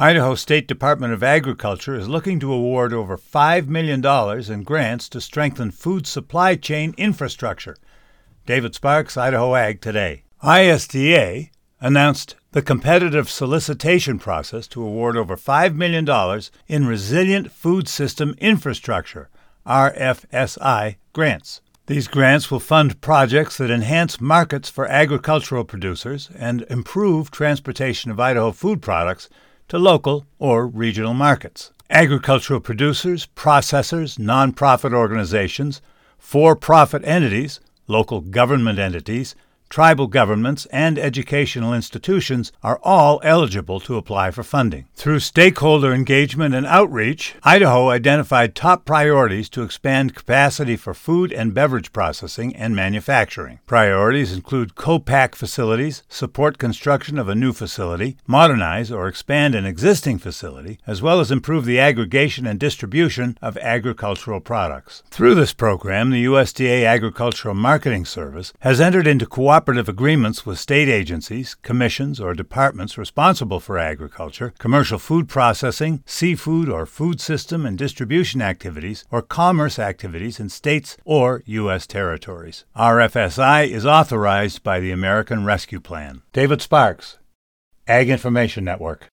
Idaho State Department of Agriculture is looking to award over $5 million in grants to strengthen food supply chain infrastructure. David Sparks, Idaho Ag Today. ISDA announced the competitive solicitation process to award over $5 million in Resilient Food System Infrastructure, RFSI, grants. These grants will fund projects that enhance markets for agricultural producers and improve transportation of Idaho food products to local or regional markets. Agricultural producers, processors, nonprofit organizations, for profit entities, local government entities, tribal governments, and educational institutions are all eligible to apply for funding. Through stakeholder engagement and outreach, Idaho identified top priorities to expand capacity for food and beverage processing and manufacturing. Priorities include co-pack facilities, support construction of a new facility, modernize or expand an existing facility, as well as improve the aggregation and distribution of agricultural products. Through this program, the USDA Agricultural Marketing Service has entered into cooperative cooperative agreements with state agencies, commissions, or departments responsible for agriculture, commercial food processing, seafood or food system and distribution activities, or commerce activities in states or U.S. territories. RFSI is authorized by the American Rescue Plan. David Sparks, Ag Information Network.